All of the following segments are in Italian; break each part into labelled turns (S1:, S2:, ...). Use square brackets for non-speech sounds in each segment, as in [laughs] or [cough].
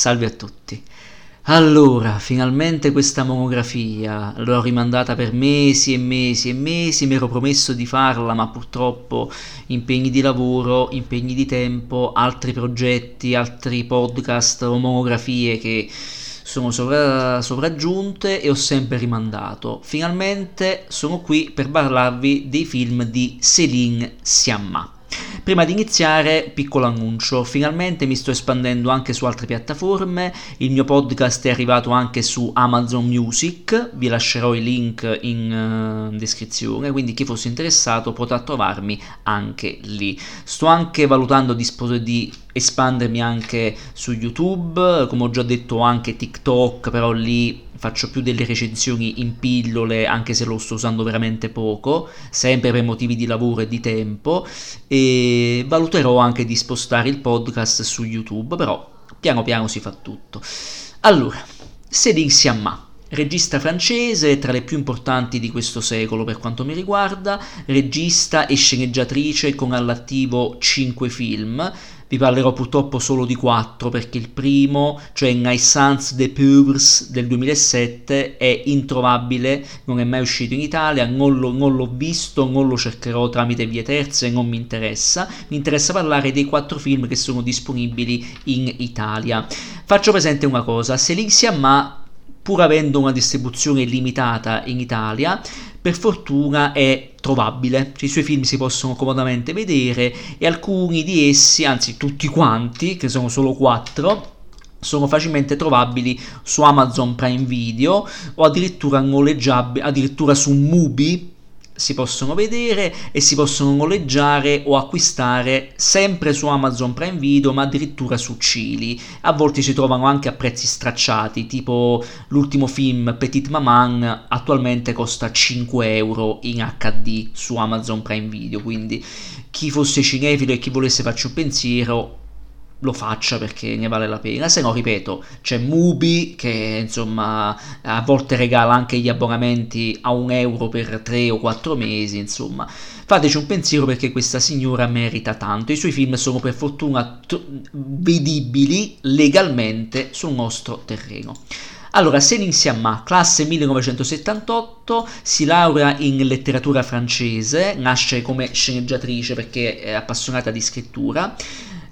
S1: Salve a tutti. Allora, finalmente questa monografia, l'ho rimandata per mesi e mesi e mesi, mi ero promesso di farla, ma purtroppo impegni di lavoro, impegni di tempo, altri progetti, altri podcast o monografie che sono sovra- sovraggiunte e ho sempre rimandato. Finalmente sono qui per parlarvi dei film di Céline Sciamma. Prima di iniziare, piccolo annuncio, finalmente mi sto espandendo anche su altre piattaforme, il mio podcast è arrivato anche su Amazon Music, vi lascerò i link in uh, descrizione, quindi chi fosse interessato potrà trovarmi anche lì. Sto anche valutando di, di espandermi anche su YouTube, come ho già detto anche TikTok, però lì faccio più delle recensioni in pillole anche se lo sto usando veramente poco, sempre per motivi di lavoro e di tempo. E valuterò anche di spostare il podcast su YouTube, però piano piano si fa tutto. Allora, Céline Sciamma regista francese, tra le più importanti di questo secolo per quanto mi riguarda, regista e sceneggiatrice con all'attivo 5 film, vi parlerò purtroppo solo di quattro perché il primo, cioè Naissance des Pauvres del 2007, è introvabile, non è mai uscito in Italia, non, lo, non l'ho visto, non lo cercherò tramite vie terze, non mi interessa. Mi interessa parlare dei quattro film che sono disponibili in Italia. Faccio presente una cosa, se Sciamma, pur avendo una distribuzione limitata in Italia, per fortuna è trovabile, cioè, i suoi film si possono comodamente vedere e alcuni di essi, anzi tutti quanti, che sono solo quattro, sono facilmente trovabili su Amazon Prime Video o addirittura noleggiabili, addirittura su Mubi si possono vedere e si possono noleggiare o acquistare sempre su Amazon Prime Video, ma addirittura su Cili. A volte si trovano anche a prezzi stracciati, tipo l'ultimo film Petit Maman attualmente costa 5 euro in HD su Amazon Prime Video, quindi chi fosse cinefilo e chi volesse farci un pensiero lo faccia perché ne vale la pena. Se no, ripeto, c'è Mubi che insomma a volte regala anche gli abbonamenti a un euro per tre o quattro mesi. Insomma, fateci un pensiero perché questa signora merita tanto. I suoi film sono per fortuna t- vedibili legalmente sul nostro terreno. Allora, Céline Sciamma, classe 1978, si laurea in letteratura francese, nasce come sceneggiatrice perché è appassionata di scrittura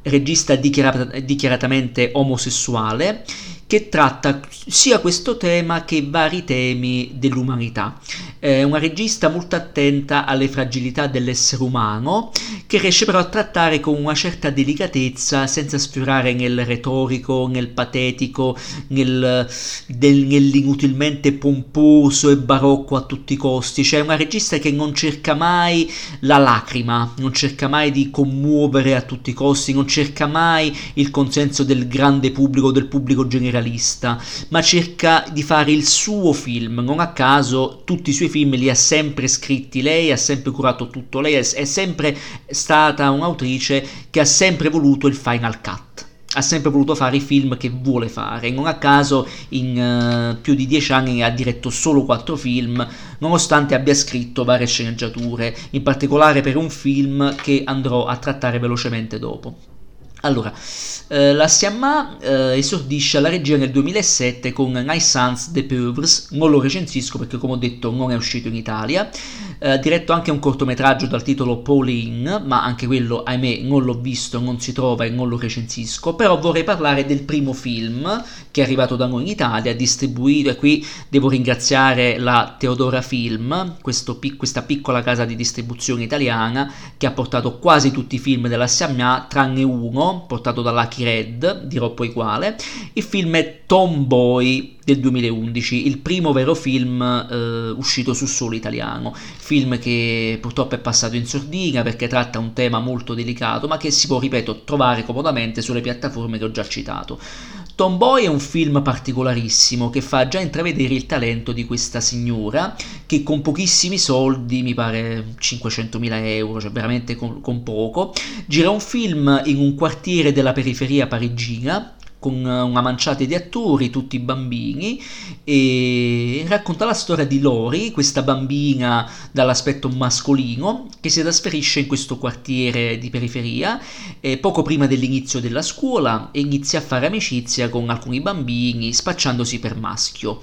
S1: regista dichiarat- dichiaratamente omosessuale che tratta sia questo tema che vari temi dell'umanità. È una regista molto attenta alle fragilità dell'essere umano, che riesce però a trattare con una certa delicatezza, senza sfiorare nel retorico, nel patetico, nel, del, nell'inutilmente pomposo e barocco a tutti i costi. Cioè una regista che non cerca mai la lacrima, non cerca mai di commuovere a tutti i costi, non cerca mai il consenso del grande pubblico, del pubblico generale realista, ma cerca di fare il suo film. Non a caso tutti i suoi film li ha sempre scritti lei, ha sempre curato tutto lei, è, sempre stata un'autrice che ha sempre voluto il final cut ha sempre voluto fare i film che vuole fare. Non a caso in uh, più di dieci anni ha diretto solo quattro film, nonostante abbia scritto varie sceneggiature, in particolare per un film che andrò a trattare velocemente dopo. Allora, eh, la Siamma eh, esordisce alla regia nel 2007 con Naissance des Pauvres, non lo recensisco perché come ho detto non è uscito in Italia, eh, diretto anche un cortometraggio dal titolo Pauline, ma anche quello ahimè non l'ho visto, non si trova e non lo recensisco, però vorrei parlare del primo film che è arrivato da noi in Italia, distribuito e qui devo ringraziare la Teodora Film, questo, questa piccola casa di distribuzione italiana che ha portato quasi tutti i film della Siamma tranne uno portato da Lucky dirò poi quale. Il film è Tomboy del 2011, il primo vero film eh, uscito su solo italiano, film che purtroppo è passato in sordina perché tratta un tema molto delicato, ma che si può, ripeto, trovare comodamente sulle piattaforme che ho già citato. Tomboy è un film particolarissimo che fa già intravedere il talento di questa signora che con pochissimi soldi, mi pare 500.000 euro, cioè veramente con, con poco, gira un film in un quartiere della periferia parigina con una manciata di attori, tutti bambini, e racconta la storia di Lori, questa bambina dall'aspetto mascolino, che si trasferisce in questo quartiere di periferia eh, poco prima dell'inizio della scuola e inizia a fare amicizia con alcuni bambini, spacciandosi per maschio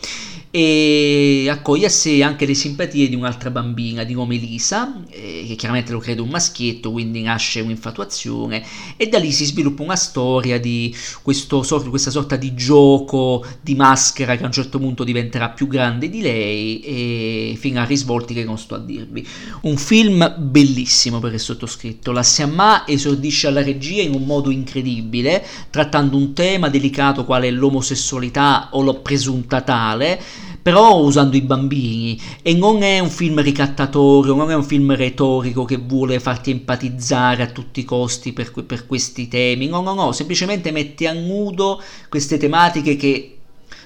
S1: e accoglie a sé anche le simpatie di un'altra bambina di nome Lisa, eh, che chiaramente lo crede un maschietto, quindi nasce un'infatuazione e da lì si sviluppa una storia di questo, questa sorta di gioco di maschera che a un certo punto diventerà più grande di lei e fino a risvolti che non sto a dirvi. Un film bellissimo per il sottoscritto, la Siamma esordisce alla regia in un modo incredibile, trattando un tema delicato quale l'omosessualità o la presunta tale, però usando i bambini e non è un film ricattatorio, non è un film retorico che vuole farti empatizzare a tutti i costi per, per questi temi, no, no, no, semplicemente mette a nudo queste tematiche che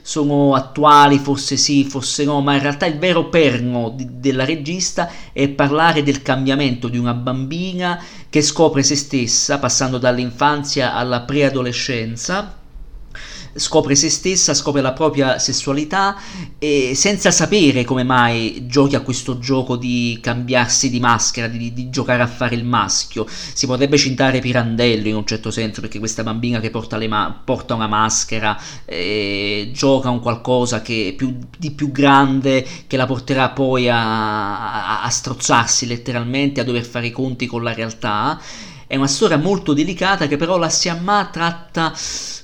S1: sono attuali, forse sì, forse no, ma in realtà il vero perno di, della regista è parlare del cambiamento di una bambina che scopre se stessa, passando dall'infanzia alla preadolescenza scopre se stessa, scopre la propria sessualità e senza sapere come mai giochi a questo gioco di cambiarsi di maschera, di, di giocare a fare il maschio. Si potrebbe citare Pirandello in un certo senso perché questa bambina che porta, ma- porta una maschera eh, gioca un qualcosa che più, di più grande che la porterà poi a, a, a strozzarsi letteralmente, a dover fare i conti con la realtà. È una storia molto delicata che però la Siamma tratta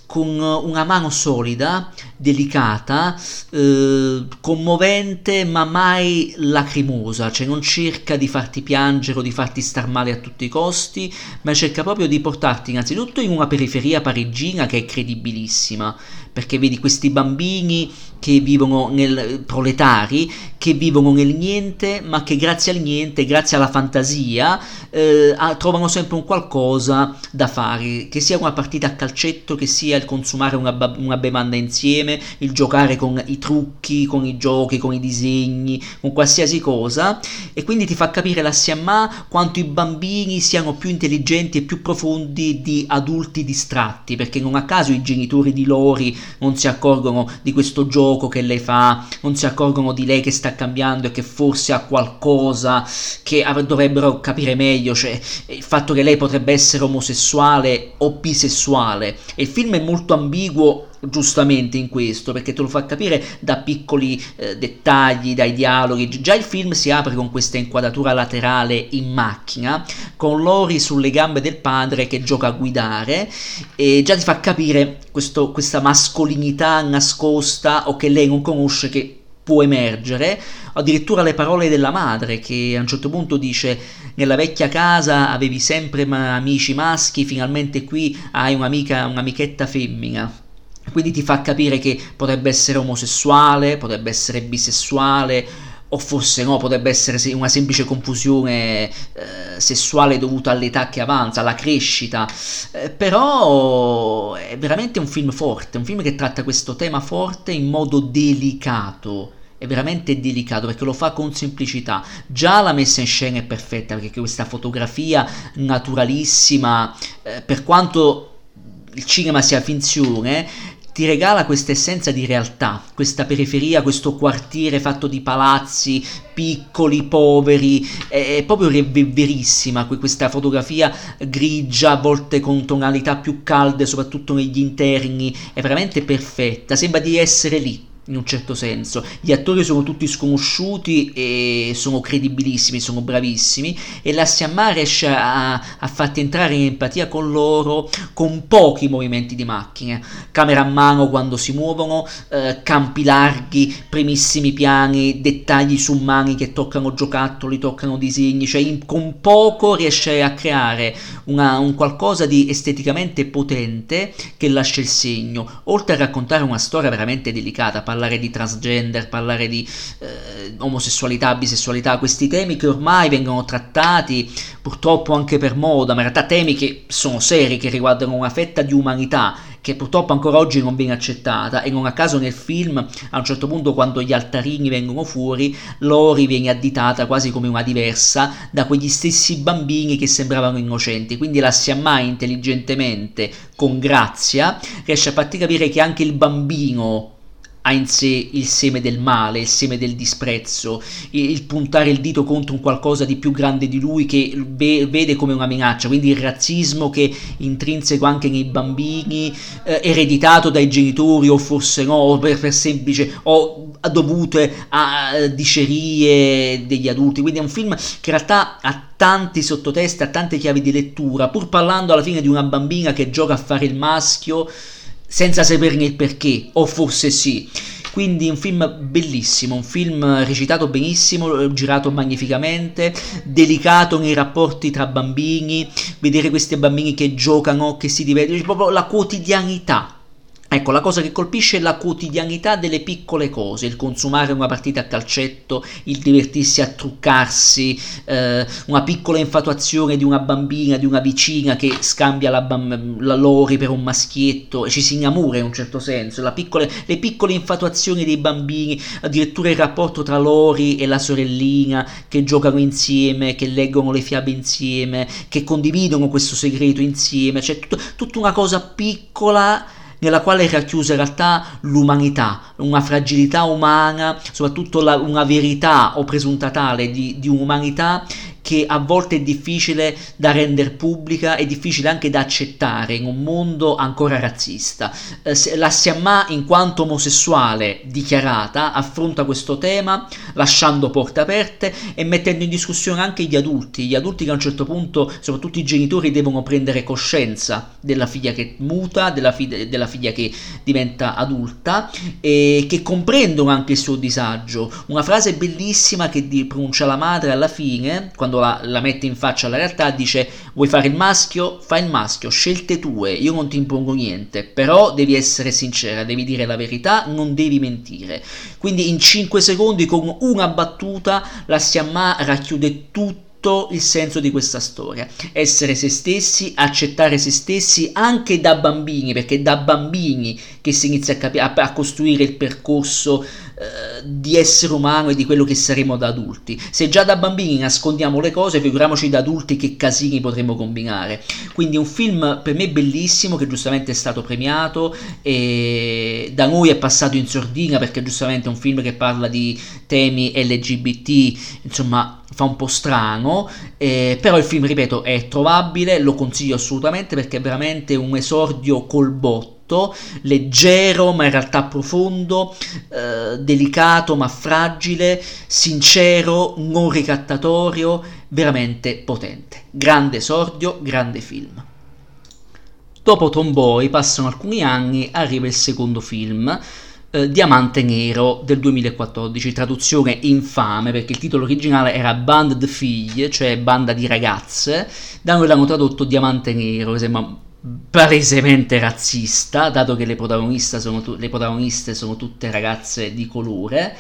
S1: con una mano solida, delicata, eh, commovente ma mai lacrimosa, cioè non cerca di farti piangere o di farti star male a tutti i costi, ma cerca proprio di portarti innanzitutto in una periferia parigina che è credibilissima, perché vedi questi bambini che vivono nel proletari, che vivono nel niente, ma che grazie al niente, grazie alla fantasia, eh, trovano sempre un qualcosa da fare, che sia una partita a calcetto, che sia il consumare una, una bevanda insieme, il giocare con i trucchi, con i giochi, con i disegni, con qualsiasi cosa, e quindi ti fa capire la Siamma quanto i bambini siano più intelligenti e più profondi di adulti distratti, perché non a caso i genitori di Lori non si accorgono di questo gioco che lei fa, non si accorgono di lei che sta cambiando e che forse ha qualcosa che dovrebbero capire meglio, cioè il fatto che lei potrebbe essere omosessuale o bisessuale. E il film è molto ambiguo giustamente in questo perché te lo fa capire da piccoli eh, dettagli, dai dialoghi. Già il film si apre con questa inquadratura laterale in macchina, con Lori sulle gambe del padre che gioca a guidare e già ti fa capire questo, questa mascolinità nascosta o che lei non conosce che può emergere, addirittura le parole della madre che a un certo punto dice nella vecchia casa avevi sempre amici maschi, finalmente qui hai un'amica, un'amichetta femmina quindi ti fa capire che potrebbe essere omosessuale, potrebbe essere bisessuale, o forse no, potrebbe essere una semplice confusione eh, sessuale dovuta all'età che avanza, alla crescita, eh, però è veramente un film forte, un film che tratta questo tema forte in modo delicato. È veramente delicato perché lo fa con semplicità. Già la messa in scena è perfetta perché questa fotografia naturalissima, eh, per quanto il cinema sia finzione, ti regala questa essenza di realtà, questa periferia, questo quartiere fatto di palazzi piccoli, poveri, è, proprio verissima questa fotografia grigia, a volte con tonalità più calde, soprattutto negli interni, è veramente perfetta, sembra di essere lì in un certo senso. Gli attori sono tutti sconosciuti e sono credibilissimi, sono bravissimi e la Siamma riesce a, a, farti entrare in empatia con loro con pochi movimenti di macchine, camera a mano quando si muovono, eh, campi larghi, primissimi piani, dettagli su mani che toccano giocattoli, toccano disegni, cioè in, con poco riesce a creare una, un qualcosa di esteticamente potente che lascia il segno, oltre a raccontare una storia veramente delicata parlare di transgender, parlare di eh, omosessualità, bisessualità, questi temi che ormai vengono trattati purtroppo anche per moda, ma in realtà temi che sono seri, che riguardano una fetta di umanità che purtroppo ancora oggi non viene accettata e non a caso nel film a un certo punto quando gli altarini vengono fuori Lori viene additata quasi come una diversa da quegli stessi bambini che sembravano innocenti, quindi la Siamma intelligentemente, con grazia, riesce a farti capire che anche il bambino ha in sé il seme del male, il seme del disprezzo, il, puntare il dito contro un qualcosa di più grande di lui che vede come una minaccia, quindi il razzismo che è intrinseco anche nei bambini, eh, ereditato dai genitori o forse no, per, per semplice o dovute a dicerie degli adulti, quindi è un film che in realtà ha tanti sottotesti, ha tante chiavi di lettura, pur parlando alla fine di una bambina che gioca a fare il maschio, senza saperne il perché, o forse sì. Quindi un film bellissimo, un film recitato benissimo, girato magnificamente, delicato nei rapporti tra bambini, vedere questi bambini che giocano, che si divertono, proprio la quotidianità Ecco, la cosa che colpisce è la quotidianità delle piccole cose, il consumare una partita a calcetto, il divertirsi a truccarsi, eh, una piccola infatuazione di una bambina, di una vicina che scambia la, bam- la Lori per un maschietto e ci si innamora in un certo senso, piccole, le piccole infatuazioni dei bambini, addirittura il rapporto tra Lori e la sorellina che giocano insieme, che leggono le fiabe insieme, che condividono questo segreto insieme, cioè tutto, tutta una cosa piccola nella quale è racchiusa in realtà l'umanità, una fragilità umana, soprattutto la, una verità o presunta tale di, di un'umanità che a volte è difficile da rendere pubblica, è difficile anche da accettare in un mondo ancora razzista. Eh, la Siamma, in quanto omosessuale dichiarata, affronta questo tema lasciando porte aperte e mettendo in discussione anche gli adulti, gli adulti che a un certo punto, soprattutto i genitori, devono prendere coscienza della figlia che muta, della, figlia, della figlia che diventa adulta e che comprendono anche il suo disagio. Una frase bellissima che pronuncia la madre alla fine, quando quando la, la mette in faccia alla realtà dice vuoi fare il maschio? Fai il maschio, scelte tue, io non ti impongo niente, però devi essere sincera, devi dire la verità, non devi mentire. Quindi in 5 secondi con una battuta la Siamma racchiude tutto il senso di questa storia. Essere se stessi, accettare se stessi anche da bambini, perché da bambini che si inizia a, capi- a, a costruire il percorso eh, di essere umano e di quello che saremo da adulti. Se già da bambini nascondiamo le cose, figuriamoci da adulti che casini potremo combinare. Quindi un film per me bellissimo che giustamente è stato premiato e da noi è passato in sordina perché giustamente è un film che parla di temi LGBT, insomma fa un po' strano, eh, però il film, ripeto, è trovabile, lo consiglio assolutamente perché è veramente un esordio col botto leggero ma in realtà profondo, eh, delicato ma fragile, sincero, non ricattatorio, veramente potente. Grande esordio, grande film. Dopo Tomboy passano alcuni anni, arriva il secondo film, eh, Diamante Nero del 2014, traduzione infame perché il titolo originale era Band de Figlie, cioè banda di ragazze, da noi l'hanno tradotto Diamante Nero, che sembra palesemente razzista, dato che le sono, tu- le protagoniste sono tutte ragazze di colore.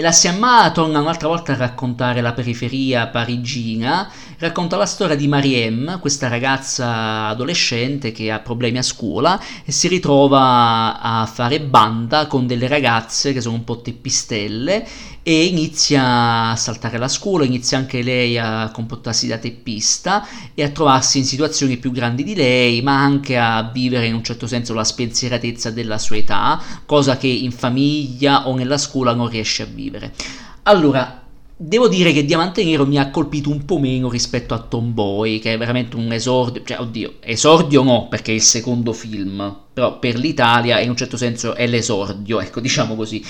S1: E la Siamma torna un'altra volta a raccontare la periferia parigina, racconta la storia di Mariem, questa ragazza adolescente che ha problemi a scuola e si ritrova a fare banda con delle ragazze che sono un po' teppistelle e inizia a saltare la scuola, inizia anche lei a comportarsi da teppista e a trovarsi in situazioni più grandi di lei, ma anche a vivere in un certo senso la spensieratezza della sua età, cosa che in famiglia o nella scuola non riesce a vivere. Allora, Devo dire che Diamante Nero mi ha colpito un po' meno rispetto a Tomboy, che è veramente un esordio, cioè oddio, esordio no, perché è il secondo film, però per l'Italia in un certo senso è l'esordio, ecco, [laughs] diciamo così.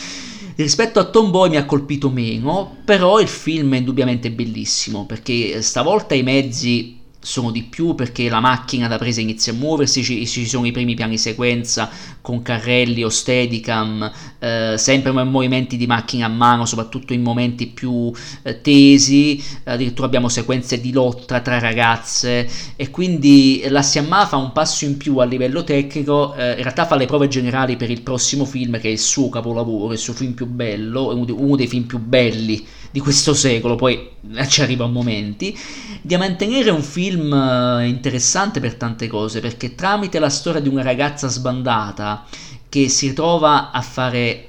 S1: Rispetto a Tomboy mi ha colpito meno, però il film è indubbiamente bellissimo perché stavolta i mezzi sono di più perché la macchina da presa inizia a muoversi, ci, ci sono i primi piani sequenza con carrelli o steadicam, eh, sempre movimenti di macchina a mano, soprattutto in momenti più eh, tesi, addirittura abbiamo sequenze di lotta tra ragazze. E quindi la Siamma fa un passo in più a livello tecnico, eh, in realtà fa le prove generali per il prossimo film che è il suo capolavoro, il suo film più bello, uno dei, film più belli di questo secolo, poi ci arriva a momenti. Diamante Nera è un film eh, interessante per tante cose, perché tramite la storia di una ragazza sbandata che si ritrova a fare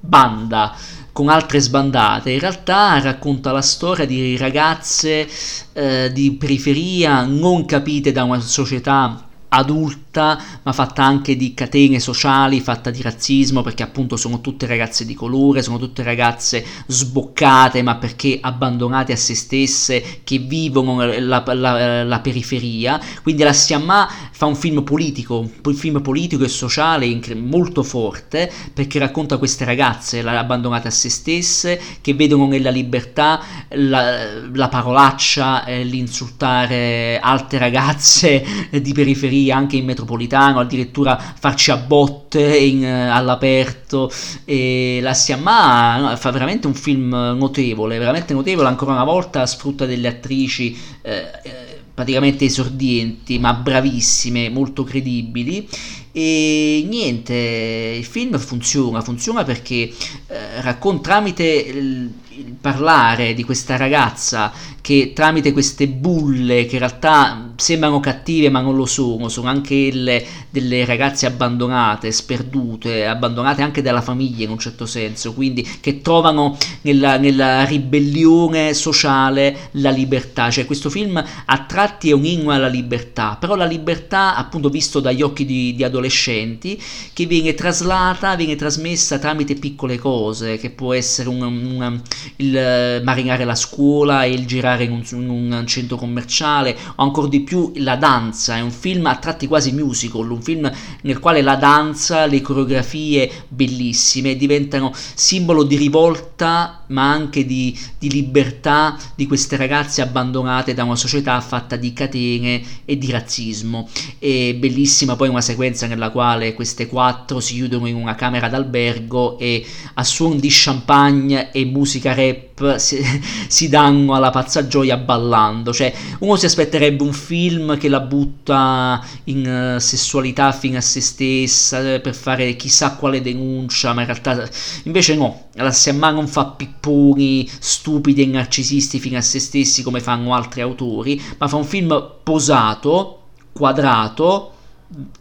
S1: banda con altre sbandate, in realtà racconta la storia di ragazze eh, di periferia non capite da una società adulta, ma fatta anche di catene sociali, fatta di razzismo, perché appunto sono tutte ragazze di colore, sono tutte ragazze sboccate, ma perché abbandonate a se stesse, che vivono la, la, la periferia. Quindi la Siamma fa un film politico, un film politico e sociale molto forte, perché racconta queste ragazze abbandonate a se stesse, che vedono nella libertà la, la parolaccia, eh, l'insultare altre ragazze di periferia anche in metropolitano, addirittura farci a botte in, eh, all'aperto. E la Siamma no, fa veramente un film notevole, veramente notevole. Ancora una volta sfrutta delle attrici. Eh, eh praticamente esordienti, ma bravissime, molto credibili. E niente, il film funziona, funziona perché eh, racconta tramite il, il parlare di questa ragazza che tramite queste bulle che in realtà sembrano cattive ma non lo sono, sono anche le, delle ragazze abbandonate, sperdute, abbandonate anche dalla famiglia in un certo senso, quindi che trovano nella, nella ribellione sociale la libertà, cioè questo film a tratti è un inno alla libertà, però la libertà appunto visto dagli occhi di, di adolescenti che viene traslata, viene trasmessa tramite piccole cose, che può essere un, un, il marinare la scuola il girare entrare in un, in un, centro commerciale o ancora di più la danza, è un film a tratti quasi musical, un film nel quale la danza, le coreografie bellissime diventano simbolo di rivolta ma anche di, di libertà di queste ragazze abbandonate da una società fatta di catene e di razzismo. È bellissima poi una sequenza nella quale queste quattro si chiudono in una camera d'albergo e a suon di champagne e musica rap si, [laughs] si danno alla pazza gioia ballando. Cioè, uno si aspetterebbe un film che la butta in uh, sessualità fino a se stessa eh, per fare chissà quale denuncia, ma in realtà invece no. La Siamma non fa pipponi stupidi e narcisisti fino a se stessi come fanno altri autori, ma fa un film posato, quadrato,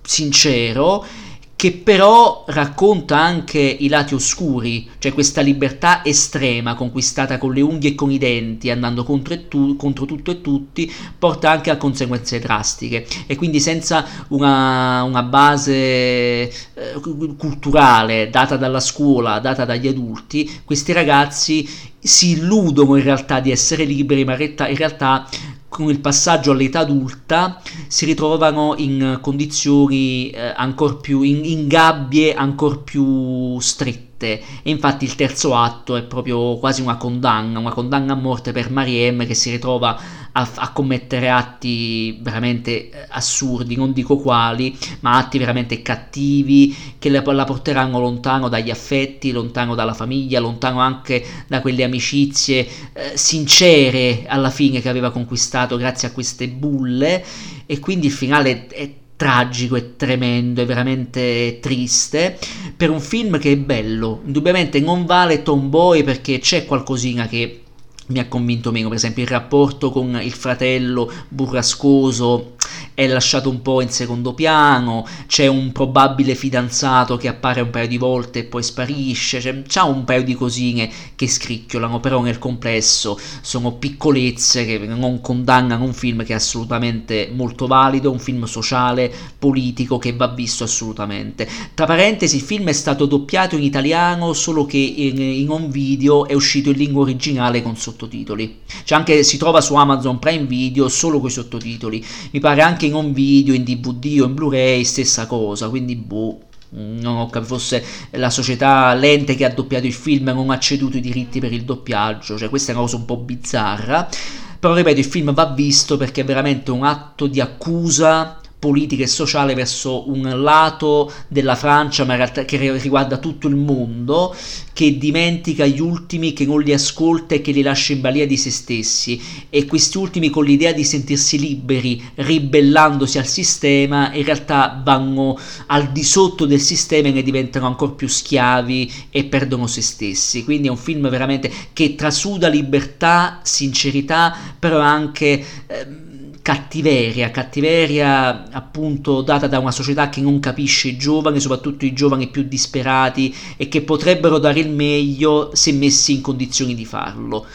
S1: sincero che però racconta anche i lati oscuri, cioè questa libertà estrema conquistata con le unghie e con i denti, andando contro, tu- contro tutto e tutti, porta anche a conseguenze drastiche. E quindi senza una, una base eh, culturale data dalla scuola, data dagli adulti, questi ragazzi si illudono in realtà di essere liberi, ma in realtà, in realtà con il passaggio all'età adulta si ritrovano in condizioni eh, ancora più in, in gabbie ancora più strette e infatti il terzo atto è proprio quasi una condanna, una condanna a morte per Mariem che si ritrova a, a commettere atti veramente eh, assurdi, non dico quali, ma atti veramente cattivi che la, la porteranno lontano dagli affetti, lontano dalla famiglia, lontano anche da quelle amicizie eh, sincere alla fine che aveva conquistato grazie a queste bulle. E quindi il finale è tragico e tremendo, è veramente triste, per un film che è bello, indubbiamente non vale Tomboy perché c'è qualcosina che mi ha convinto meno, per esempio il rapporto con il fratello burrascoso è lasciato un po' in secondo piano, c'è un probabile fidanzato che appare un paio di volte e poi sparisce, c'è, c'ha un paio di cosine che scricchiolano, però nel complesso sono piccolezze che non condannano un film che è assolutamente molto valido, un film sociale, politico che va visto assolutamente. Tra parentesi, il film è stato doppiato in italiano, solo che in, in un video è uscito in lingua originale con sottotitoli. Cioè anche si trova su Amazon Prime Video solo con i sottotitoli. Mi pare anche in un video, in DVD o in Blu-ray, stessa cosa, quindi boh non ho capito, forse la società l'ente che ha doppiato il film non ha ceduto i diritti per il doppiaggio, cioè questa è una cosa un po' bizzarra, però ripeto il film va visto perché è veramente un atto di accusa politica e sociale verso un lato della Francia, ma in realtà che riguarda tutto il mondo, che dimentica gli ultimi, che non li ascolta e che li lascia in balia di se stessi. E questi ultimi, con l'idea di sentirsi liberi, ribellandosi al sistema, in realtà vanno al di sotto del sistema e ne diventano ancora più schiavi e perdono se stessi. Quindi è un film veramente che trasuda libertà, sincerità, però anche. Eh, cattiveria, cattiveria appunto data da una società che non capisce i giovani, soprattutto i giovani più disperati e che potrebbero dare il meglio se messi in condizioni di farlo.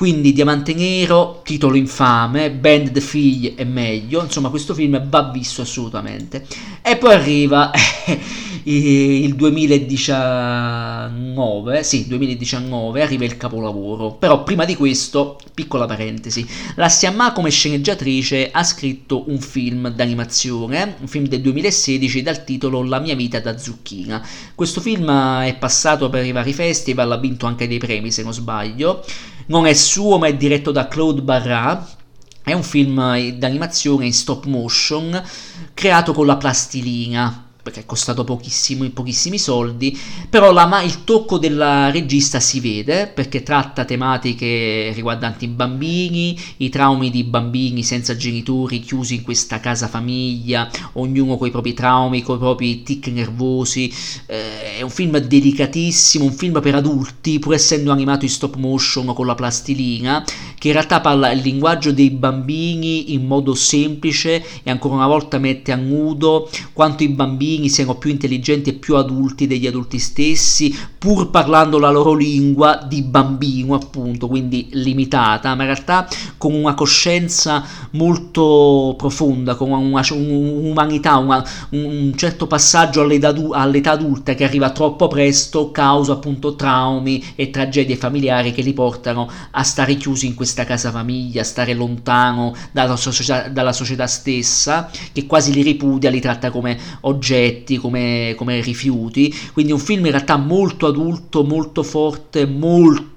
S1: Quindi Diamante Nero, titolo infame, Band the Figli è meglio, insomma questo film va visto assolutamente. E poi arriva [laughs] il 2019, sì, 2019 arriva il capolavoro. Però prima di questo, piccola parentesi, la Siamma come sceneggiatrice ha scritto un film d'animazione, un film del 2016 dal titolo La mia vita da zucchina. Questo film è passato per i vari festival, ha vinto anche dei premi se non sbaglio non è suo ma è diretto da Claude Barra. È un film d'animazione in stop motion creato con la plastilina perché è costato pochissimo, pochissimi soldi, però la, il tocco della regista si vede perché tratta tematiche riguardanti i bambini, i traumi di bambini senza genitori chiusi in questa casa famiglia, ognuno con i propri traumi, con i propri tic nervosi, eh, è un film delicatissimo, un film per adulti, pur essendo animato in stop motion con la plastilina, che in realtà parla il linguaggio dei bambini in modo semplice e ancora una volta mette a nudo quanto i bambini bambini siano più intelligenti e più adulti degli adulti stessi, pur parlando la loro lingua di bambino, appunto, quindi limitata, ma in realtà con una coscienza molto profonda, con una, un'umanità, una, un certo passaggio all'età, all'età adulta che arriva troppo presto, causa appunto traumi e tragedie familiari che li portano a stare chiusi in questa casa famiglia, a stare lontano dalla società, dalla società stessa, che quasi li ripudia, li tratta come oggetti oggetti, come, come rifiuti, quindi un film in realtà molto adulto, molto forte, molto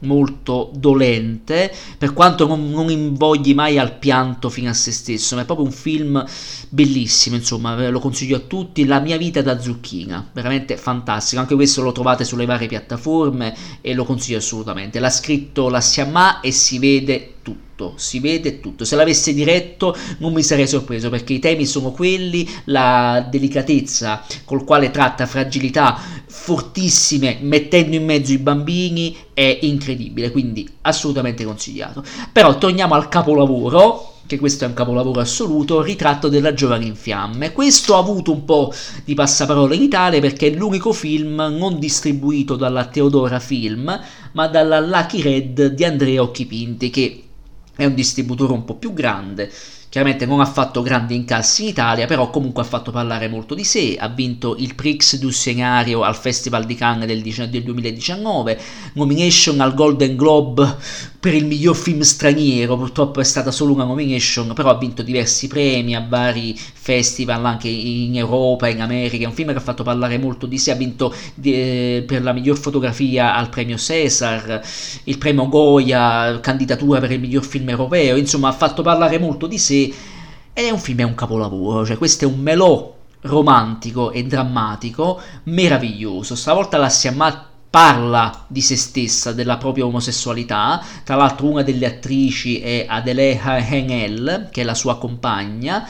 S1: molto dolente, per quanto non, non invogli mai al pianto fino a se stesso, ma è proprio un film bellissimo, insomma, lo consiglio a tutti, La mia vita da zucchina, veramente fantastico, anche questo lo trovate sulle varie piattaforme e lo consiglio assolutamente, l'ha scritto la Siamà e si vede tutto si vede tutto. Se l'avesse diretto non mi sarei sorpreso perché i temi sono quelli, la delicatezza col quale tratta fragilità fortissime mettendo in mezzo i bambini è incredibile, quindi assolutamente consigliato. Però torniamo al capolavoro che questo è un capolavoro assoluto, Ritratto della giovane in fiamme. Questo ha avuto un po' di passaparola in Italia perché è l'unico film non distribuito dalla Teodora Film, ma dalla Lucky Red di Andrea Occhipinti, che è un distributore un po' più grande Chiaramente non ha fatto grandi incassi in Italia, però comunque ha fatto parlare molto di sé, ha vinto il Prix du Scenario al Festival di Cannes del, del 2019, nomination al Golden Globe per il miglior film straniero, purtroppo è stata solo una nomination, però ha vinto diversi premi a vari festival anche in Europa, in America, è un film che ha fatto parlare molto di sé, ha vinto eh, per la miglior fotografia al premio César, il premio Goya, candidatura per il miglior film europeo, insomma ha fatto parlare molto di sé ed è un film, è un capolavoro, cioè questo è un melò romantico e drammatico meraviglioso. Stavolta la Siamat parla di se stessa, della propria omosessualità. Tra l'altro, una delle attrici è Adeleha Henel, che è la sua compagna.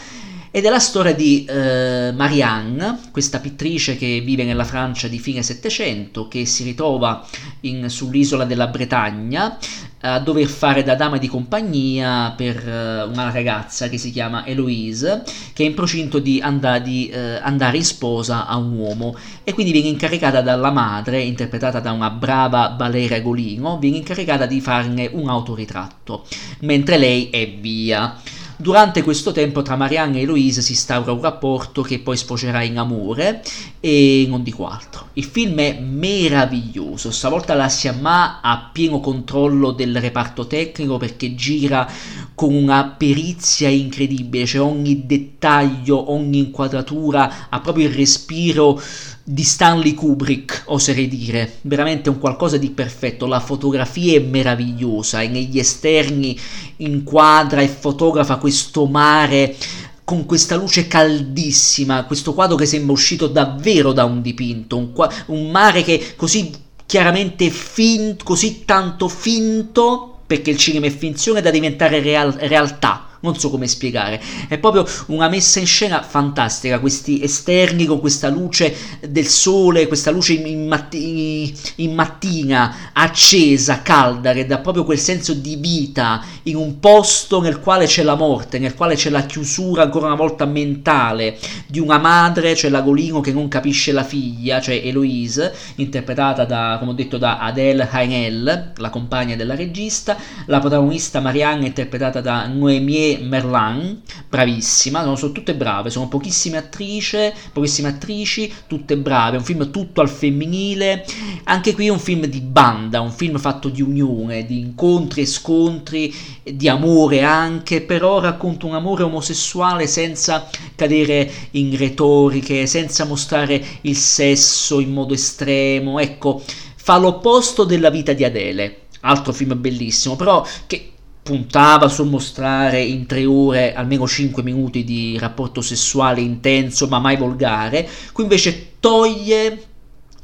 S1: Ed è la storia di eh, Marianne, questa pittrice che vive nella Francia di fine Settecento, che si ritrova in, sull'isola della Bretagna a dover fare da dama di compagnia per uh, una ragazza che si chiama Eloise, che è in procinto di, and- di uh, andare in sposa a un uomo e quindi viene incaricata dalla madre, interpretata da una brava Valeria Golino, viene incaricata di farne un autoritratto, mentre lei è via. Durante questo tempo tra Marianne e Eloise si instaura un rapporto che poi sfocerà in amore e non dico altro. Il film è meraviglioso, stavolta la Siamma ha pieno controllo del reparto tecnico perché gira con una perizia incredibile, cioè ogni dettaglio, ogni inquadratura ha proprio il respiro di Stanley Kubrick, oserei dire, veramente un qualcosa di perfetto, la fotografia è meravigliosa e negli esterni inquadra e fotografa questo mare con questa luce caldissima, questo quadro che sembra uscito davvero da un dipinto, un, un mare che così chiaramente finto, così tanto finto, perché il cinema è finzione, da diventare real, realtà non so come spiegare, è proprio una messa in scena fantastica, questi esterni con questa luce del sole, questa luce in, matti- in mattina accesa, calda, che dà proprio quel senso di vita in un posto nel quale c'è la morte, nel quale c'è la chiusura ancora una volta mentale di una madre, cioè l'agolino che non capisce la figlia, cioè Eloise, interpretata da, come ho detto, da Adele Haenel, la compagna della regista, la protagonista Marianne interpretata da Noémie Merlan, bravissima, sono tutte brave, sono pochissime attrici, pochissime attrici, tutte brave, un film tutto al femminile, anche qui è un film di banda, un film fatto di unione, di incontri e scontri, di amore anche, però racconta un amore omosessuale senza cadere in retoriche, senza mostrare il sesso in modo estremo, ecco, fa l'opposto della vita di Adele altro film bellissimo, però che puntava sul mostrare in tre ore almeno 5 minuti di rapporto sessuale intenso ma mai volgare, qui invece toglie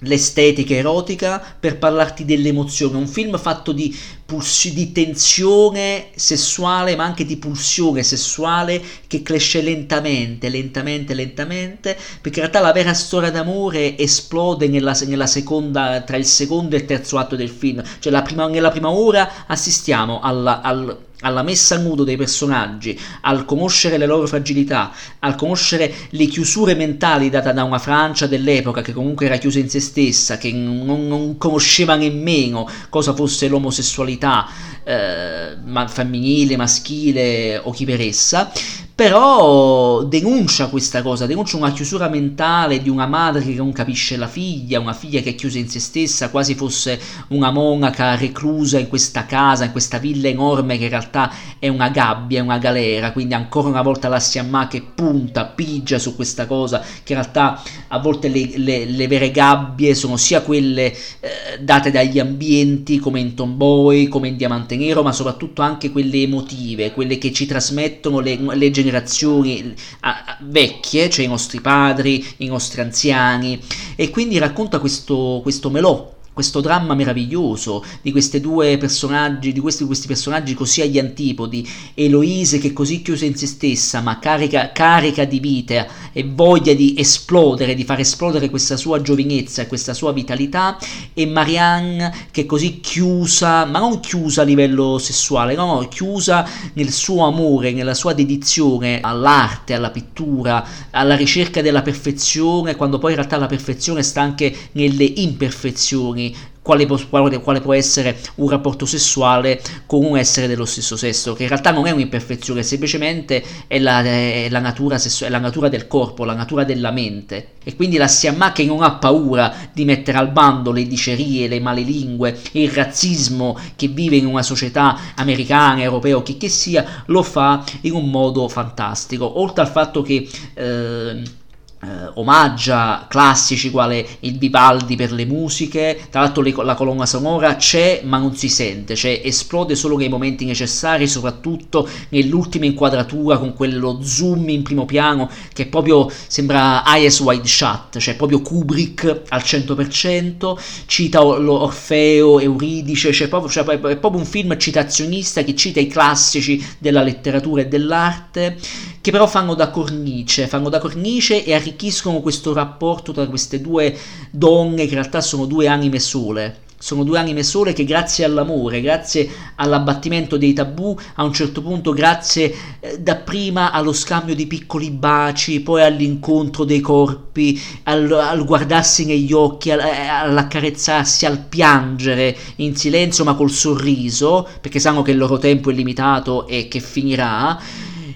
S1: l'estetica erotica per parlarti dell'emozione, un film fatto di, pulsi- di tensione sessuale ma anche di pulsione sessuale che cresce lentamente, lentamente, lentamente, perché in realtà la vera storia d'amore esplode nella, nella seconda, tra il secondo e il terzo atto del film, cioè prima, nella prima ora assistiamo alla, al alla messa a nudo dei personaggi, al conoscere le loro fragilità, al conoscere le chiusure mentali date da una Francia dell'epoca che comunque era chiusa in se stessa, che non, non conosceva nemmeno cosa fosse l'omosessualità eh, femminile, maschile o chi per essa, però denuncia questa cosa, denuncia una chiusura mentale di una madre che non capisce la figlia, una figlia che è chiusa in se stessa, quasi fosse una monaca reclusa in questa casa, in questa villa enorme che in realtà è una gabbia, è una galera, quindi ancora una volta la Siamma che punta, pigia su questa cosa, che in realtà a volte le, le, le vere gabbie sono sia quelle eh, date dagli ambienti come in Tomboy, come in Diamante Nero, ma soprattutto anche quelle emotive, quelle che ci trasmettono le, le generazioni generazioni vecchie, cioè i nostri padri, i nostri anziani, e quindi racconta questo, questo melò questo dramma meraviglioso di questi due personaggi, di questi, questi, personaggi così agli antipodi, Eloise che è così chiusa in se stessa ma carica, carica di vita e voglia di esplodere, di far esplodere questa sua giovinezza e questa sua vitalità, e Marianne che è così chiusa, ma non chiusa a livello sessuale, no, no, chiusa nel suo amore, nella sua dedizione all'arte, alla pittura, alla ricerca della perfezione, quando poi in realtà la perfezione sta anche nelle imperfezioni quale, quale, quale, può essere un rapporto sessuale con un essere dello stesso sesso, che in realtà non è un'imperfezione, semplicemente è la, è la, natura, sessu- è la natura, del corpo, la natura della mente. E quindi la Siamma che non ha paura di mettere al bando le dicerie, le malelingue, il razzismo che vive in una società americana, europea o che, che sia, lo fa in un modo fantastico. Oltre al fatto che... Eh, eh, omaggia classici quale il Vivaldi per le musiche, tra l'altro le, la colonna sonora c'è ma non si sente, cioè esplode solo nei momenti necessari, soprattutto nell'ultima inquadratura con quello zoom in primo piano che proprio sembra Eyes Wide Shut, cioè proprio Kubrick al 100%, cita Orfeo, Euridice, cioè proprio, cioè è proprio un film citazionista che cita i classici della letteratura e dell'arte, che però fanno da cornice, fanno da cornice e arricchiscono questo rapporto tra queste due donne che in realtà sono due anime sole. Sono due anime sole che grazie all'amore, grazie all'abbattimento dei tabù, a un certo punto grazie eh, dapprima allo scambio di piccoli baci, poi all'incontro dei corpi, al, al guardarsi negli occhi, al, eh, all'accarezzarsi, al piangere in silenzio ma col sorriso, perché sanno che il loro tempo è limitato e che finirà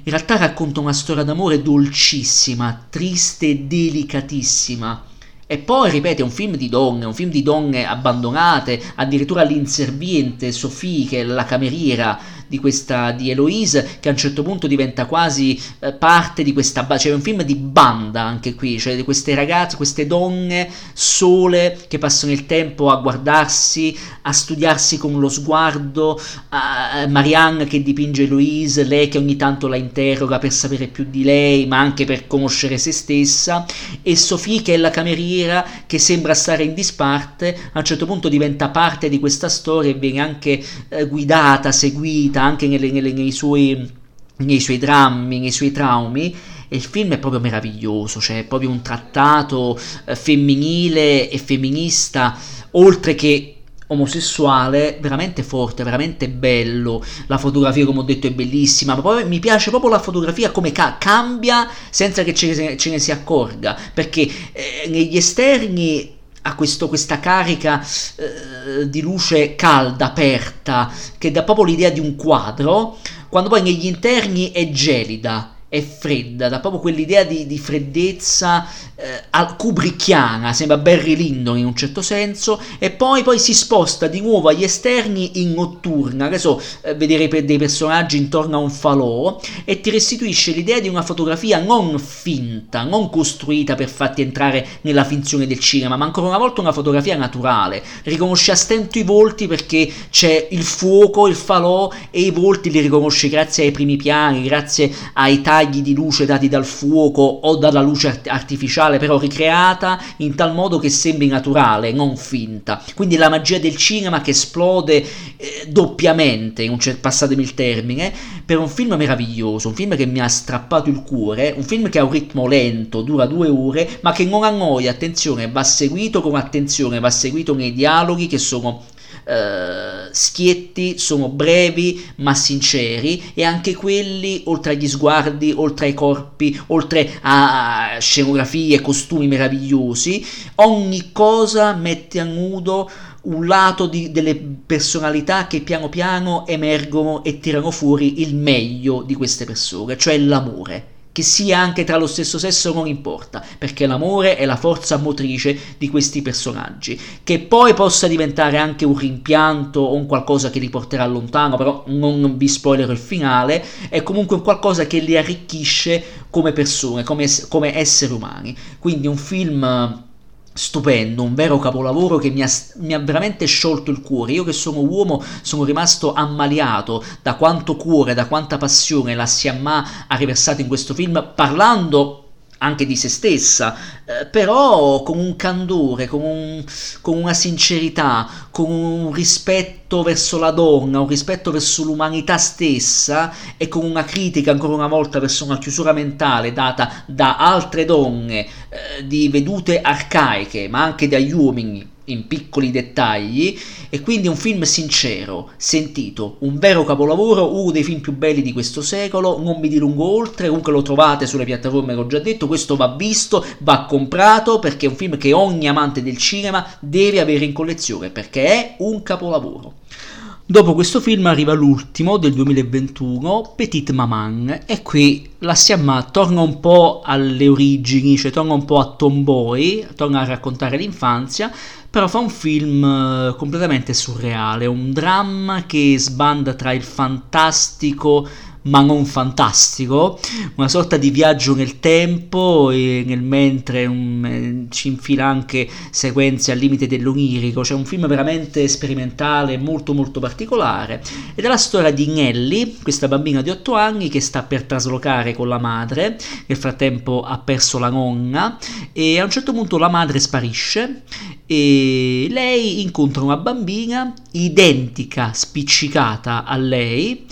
S1: in realtà racconta una storia d'amore dolcissima, triste e delicatissima. E poi, ripete, è un film di donne, un film di donne abbandonate, addirittura l'inserviente Sophie, che è la cameriera di questa di Eloise che a un certo punto diventa quasi eh, parte di questa banda, cioè un film di banda anche qui, cioè di queste ragazze, queste donne sole che passano il tempo a guardarsi, a studiarsi con lo sguardo, a Marianne che dipinge Eloise, lei che ogni tanto la interroga per sapere più di lei, ma anche per conoscere se stessa, e Sophie che è la cameriera che sembra stare in disparte, a un certo punto diventa parte di questa storia e viene anche eh, guidata, seguita anche nelle, nelle, nei, suoi, nei suoi drammi, nei suoi traumi. E il film è proprio meraviglioso, cioè è proprio un trattato eh, femminile e femminista, oltre che omosessuale veramente forte, veramente bello. La fotografia, come ho detto, è bellissima. Ma poi mi piace proprio la fotografia come ca- cambia senza che ce ne, ce ne si accorga. Perché eh, negli esterni ha questo, questa carica eh, di luce calda, aperta, che dà proprio l'idea di un quadro, quando poi negli interni è gelida è fredda, dà proprio quell'idea di, di freddezza eh, kubrickiana, sembra Barry Lyndon in un certo senso, e poi, poi, si sposta di nuovo agli esterni in notturna, che so, eh, vedere per dei personaggi intorno a un falò, e ti restituisce l'idea di una fotografia non finta, non costruita per farti entrare nella finzione del cinema, ma ancora una volta una fotografia naturale. Riconosci a stento i volti perché c'è il fuoco, il falò, e i volti li riconosci grazie ai primi piani, grazie ai tagli raggi di luce dati dal fuoco o dalla luce art- artificiale, però ricreata in tal modo che sembri naturale, non finta. Quindi la magia del cinema che esplode eh, doppiamente, in un cer- passatemi il termine, per un film meraviglioso, un film che mi ha strappato il cuore, un film che ha un ritmo lento, dura due ore, ma che non annoia, attenzione, va seguito con attenzione, va seguito nei dialoghi che sono eh, schietti, sono brevi ma sinceri e anche quelli, oltre agli sguardi, oltre ai corpi, oltre a scenografie, costumi meravigliosi, ogni cosa mette a nudo un lato di, delle personalità che piano piano emergono e tirano fuori il meglio di queste persone, cioè l'amore che sia anche tra lo stesso sesso non importa, perché l'amore è la forza motrice di questi personaggi, che poi possa diventare anche un rimpianto o un qualcosa che li porterà lontano, però non vi spoilerò il finale, è comunque un qualcosa che li arricchisce come persone, come, come esseri umani. Quindi un film stupendo, un vero capolavoro che mi ha, mi ha, veramente sciolto il cuore. Io che sono uomo sono rimasto ammaliato da quanto cuore, da quanta passione la Siamma ha riversato in questo film, parlando anche di se stessa, eh, però con un candore, con, un, con, una sincerità, con un rispetto verso la donna, un rispetto verso l'umanità stessa e con una critica ancora una volta verso una chiusura mentale data da altre donne eh, di vedute arcaiche, ma anche dagli uomini in piccoli dettagli e quindi un film sincero, sentito, un vero capolavoro, uno dei film più belli di questo secolo, non mi dilungo oltre, comunque lo trovate sulle piattaforme che ho già detto, questo va visto, va comprato perché è un film che ogni amante del cinema deve avere in collezione perché è un capolavoro. Dopo questo film arriva l'ultimo del 2021, Petite Maman, e qui la Siamma torna un po' alle origini, cioè torna un po' a Tomboy, torna a raccontare l'infanzia, però fa un film eh, completamente surreale, un dramma che sbanda tra il fantastico ma non fantastico, una sorta di viaggio nel tempo e nel mentre eh, ci infila anche sequenze al limite dell'onirico, cioè un film veramente sperimentale, molto molto particolare, ed è la storia di Nelly, questa bambina di 8 anni che sta per traslocare con la madre, nel frattempo ha perso la nonna e a un certo punto la madre sparisce e lei incontra una bambina identica, spiccicata a lei,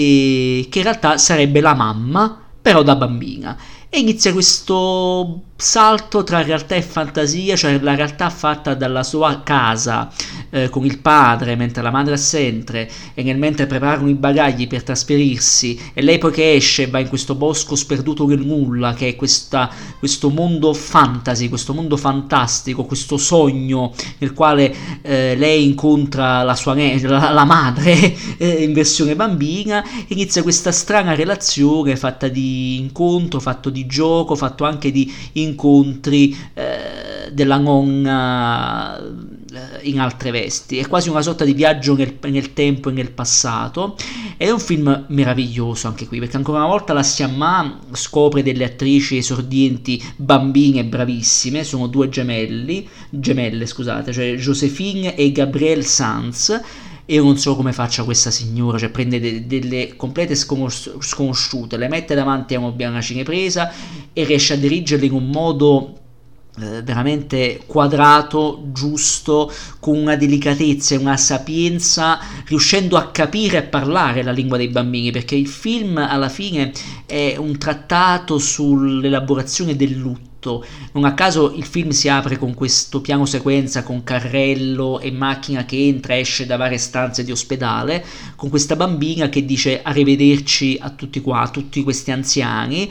S1: che in realtà sarebbe la mamma, però da bambina. E inizia questo salto tra realtà e fantasia, cioè la realtà fatta dalla sua casa eh, con il padre mentre la madre è assente e nel mentre preparano i bagagli per trasferirsi e lei poi che esce va in questo bosco sperduto nel nulla che è questa, questo mondo fantasy, questo mondo fantastico, questo sogno nel quale eh, lei incontra la sua la, la madre [laughs] eh, in versione bambina inizia questa strana relazione fatta di incontro, fatto di gioco, fatto anche di incontri eh, della nonna eh, in altre vesti è quasi una sorta di viaggio nel, nel tempo e nel passato. È un film meraviglioso anche qui, perché ancora una volta la Siamma scopre delle attrici esordienti bambine bravissime, sono due gemelli, gemelle scusate, cioè Josephine e Gabrielle Sanz io non so come faccia questa signora, cioè prende de- delle complete sconos- sconosciute, le mette davanti a una cinepresa e riesce a dirigerle in un modo eh, veramente quadrato, giusto, con una delicatezza e una sapienza, riuscendo a capire e parlare la lingua dei bambini, perché il film alla fine è un trattato sull'elaborazione del lutto tutto. Non a caso il film si apre con questo piano sequenza con carrello e macchina che entra e esce da varie stanze di ospedale, con questa bambina che dice arrivederci a tutti qua, a tutti questi anziani.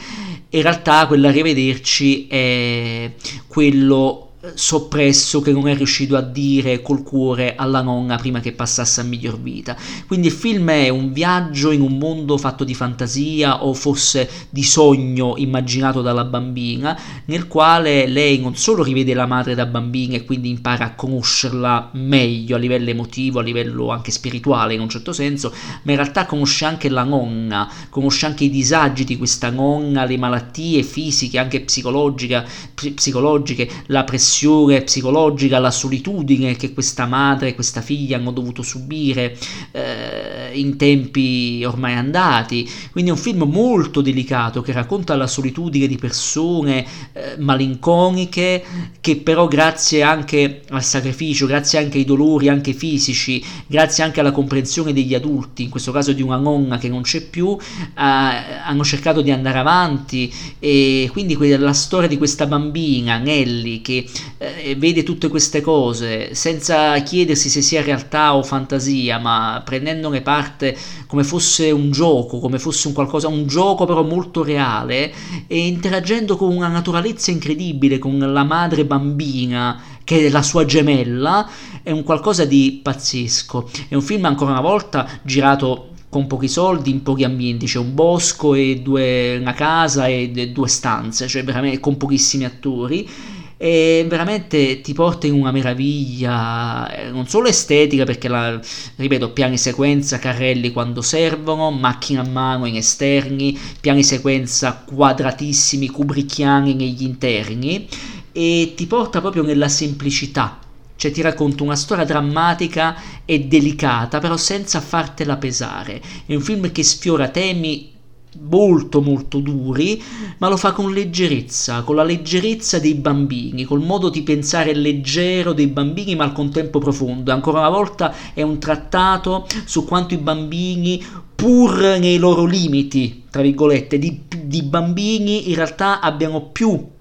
S1: In realtà quell'arrivederci è quello soppresso che non è riuscito a dire col cuore alla nonna prima che passasse a miglior vita. Quindi il film è un viaggio in un mondo fatto di fantasia o forse di sogno immaginato dalla bambina, nel quale lei non solo rivede la madre da bambina e quindi impara a conoscerla meglio a livello emotivo, a livello anche spirituale in un certo senso, ma in realtà conosce anche la nonna, conosce anche i disagi di questa nonna, le malattie fisiche, anche psicologiche, psicologiche la pressione pressione psicologica, la solitudine che questa madre e questa figlia hanno dovuto subire eh, in tempi ormai andati. Quindi è un film molto delicato che racconta la solitudine di persone eh, malinconiche che però grazie anche al sacrificio, grazie anche ai dolori anche fisici, grazie anche alla comprensione degli adulti, in questo caso di una nonna che non c'è più, eh, hanno cercato di andare avanti e quindi la storia di questa bambina, Nelly, che eh, vede tutte queste cose senza chiedersi se sia realtà o fantasia, ma prendendone parte come fosse un gioco, come fosse un qualcosa, un gioco però molto reale e interagendo con una naturalezza incredibile con la madre bambina che è la sua gemella, è un qualcosa di pazzesco. È un film ancora una volta girato con pochi soldi in pochi ambienti, c'è un bosco e due, una casa e due stanze, cioè veramente con pochissimi attori e veramente ti porta in una meraviglia eh, non solo estetica perché la, ripeto piani sequenza carrelli quando servono macchina a mano in esterni piani sequenza quadratissimi kubrickiani negli interni e ti porta proprio nella semplicità cioè ti racconta una storia drammatica e delicata, però senza fartela pesare. È un film che sfiora temi molto molto duri, ma lo fa con leggerezza, con la leggerezza dei bambini, col modo di pensare leggero dei bambini ma al contempo profondo. Ancora una volta è un trattato su quanto i bambini, pur nei loro limiti, tra virgolette, di, di bambini in realtà abbiano più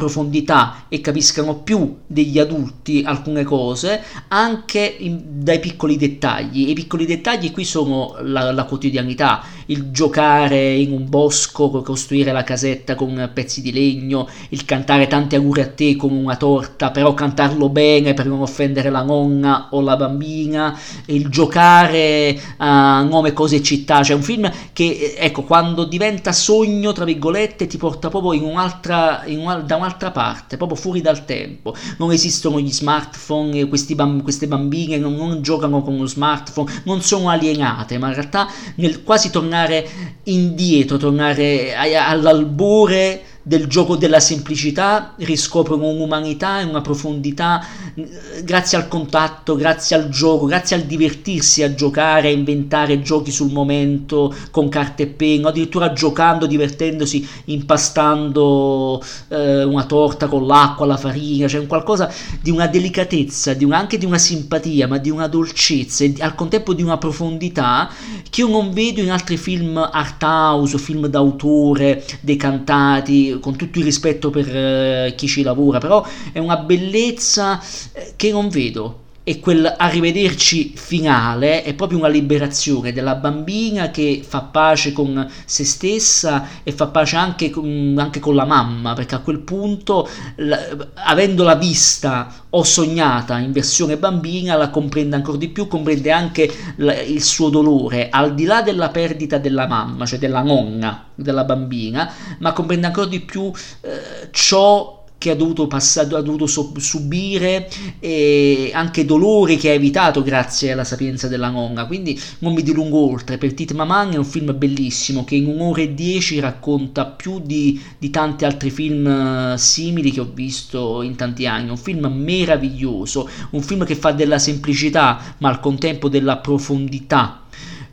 S1: profondità e capiscano più degli adulti alcune cose anche in, dai piccoli dettagli. I piccoli dettagli qui sono la, la, quotidianità, il giocare in un bosco, costruire la casetta con pezzi di legno, il cantare tanti auguri a te con una torta, però cantarlo bene per non offendere la nonna o la bambina, il giocare a nome, cose e città. C'è un film che, ecco, quando diventa sogno, tra virgolette, ti porta proprio in un'altra, in una, da un'altra un'altra parte, proprio fuori dal tempo. Non esistono gli smartphone, bamb- queste bambine non, non, giocano con uno smartphone, non sono alienate, ma in realtà nel quasi tornare indietro, tornare all'albore del gioco della semplicità riscoprono un'umanità e una profondità eh, grazie al contatto, grazie al gioco, grazie al divertirsi a giocare, a inventare giochi sul momento con carte e penna, addirittura giocando, divertendosi, impastando eh, una torta con l'acqua, la farina, cioè un qualcosa di una delicatezza, di una, anche di una simpatia, ma di una dolcezza e al contempo di una profondità che io non vedo in altri film art house, film d'autore decantati con tutto il rispetto per eh, chi ci lavora, però è una bellezza eh, che non vedo e quel arrivederci finale è proprio una liberazione della bambina che fa pace con se stessa e fa pace anche con, anche con la mamma, perché a quel punto, la, avendola vista o sognata in versione bambina, la comprende ancora di più, comprende anche la, il suo dolore, al di là della perdita della mamma, cioè della nonna della bambina, ma comprende ancora di più eh, ciò che ha dovuto, passare, ha dovuto subire e anche dolori che ha evitato grazie alla sapienza della nonna. Quindi non mi dilungo oltre. Per Tit Maman è un film bellissimo che in un'ora e dieci racconta più di, di tanti altri film eh, simili che ho visto in tanti anni. Un film meraviglioso, un film che fa della semplicità ma al contempo della profondità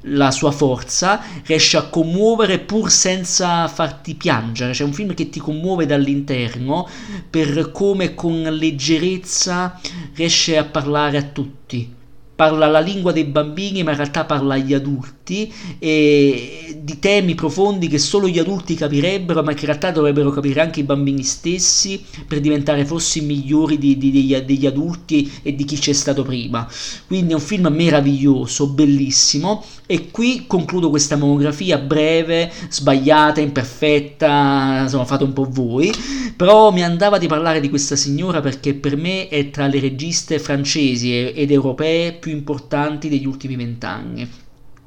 S1: la sua forza, riesce a commuovere pur senza farti piangere, c'è un film che ti commuove dall'interno per come con leggerezza riesce a parlare a tutti parla la lingua dei bambini ma in realtà parla agli adulti e di temi profondi che solo gli adulti capirebbero ma che in realtà dovrebbero capire anche i bambini stessi per diventare fossi migliori di, di, degli, degli, adulti e di chi c'è stato prima. Quindi è un film meraviglioso bellissimo. E qui concludo questa monografia breve sbagliata imperfetta insomma fate un po' voi. Però mi andava di parlare di questa signora perché per me è tra le registe francesi ed europee più importanti degli ultimi vent'anni.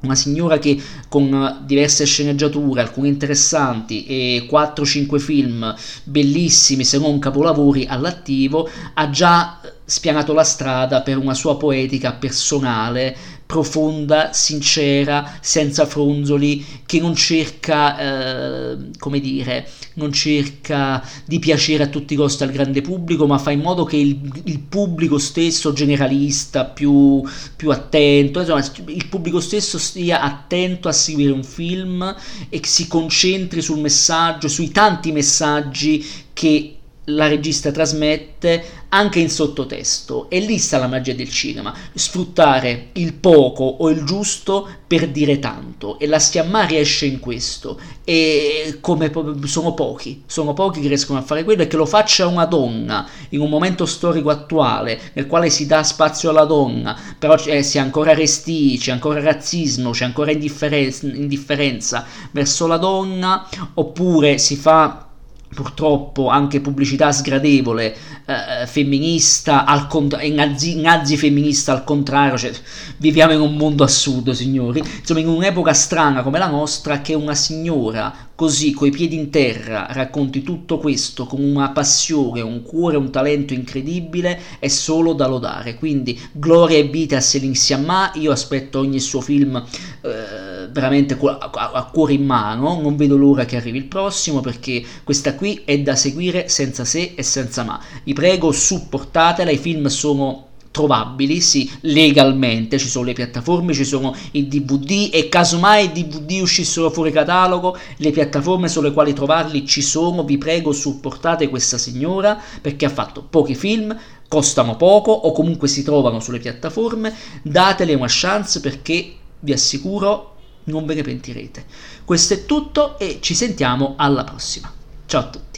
S1: Una signora che con diverse sceneggiature, alcune interessanti e 4-5 film bellissimi se non capolavori all'attivo, ha già spianato la strada per una sua poetica personale profonda, sincera, senza fronzoli, che non cerca, eh, come dire, non cerca di piacere a tutti i costi al grande pubblico, ma fa in modo che il, il pubblico stesso, generalista, più, più, attento, insomma, il pubblico stesso stia attento a seguire un film e si concentri sul messaggio, sui tanti messaggi che la regista trasmette anche in sottotesto. E lì sta la magia del cinema sfruttare il poco o il giusto per dire tanto. E la Stiamma riesce in questo. E come sono pochi sono pochi che riescono a fare quello e che lo faccia una donna in un momento storico attuale nel quale si dà spazio alla donna però eh, si ha ancora resti c'è ancora razzismo c'è ancora indifferenza, indifferenza verso la donna oppure si fa purtroppo anche pubblicità sgradevole eh, femminista al contra- nazi, nazi femminista al contrario cioè, viviamo in un mondo assurdo signori. Insomma in un'epoca strana come la nostra che una signora così coi piedi in terra racconti tutto questo con una passione un cuore un talento incredibile è solo da lodare. Quindi gloria e vita a Céline Sciamma. Io aspetto ogni suo film eh, veramente a, cuore in mano non vedo l'ora che arrivi il prossimo perché questa qui è da seguire senza se e senza ma. Vi prego, supportatela, i film sono trovabili, sì, legalmente, ci sono le piattaforme, ci sono i DVD e casomai i DVD uscissero fuori catalogo, le piattaforme sulle quali trovarli ci sono, vi prego supportate questa signora perché ha fatto pochi film, costano poco o comunque si trovano sulle piattaforme, datele una chance perché vi assicuro non ve ne pentirete. Questo è tutto e ci sentiamo alla prossima. Ciao a tutti.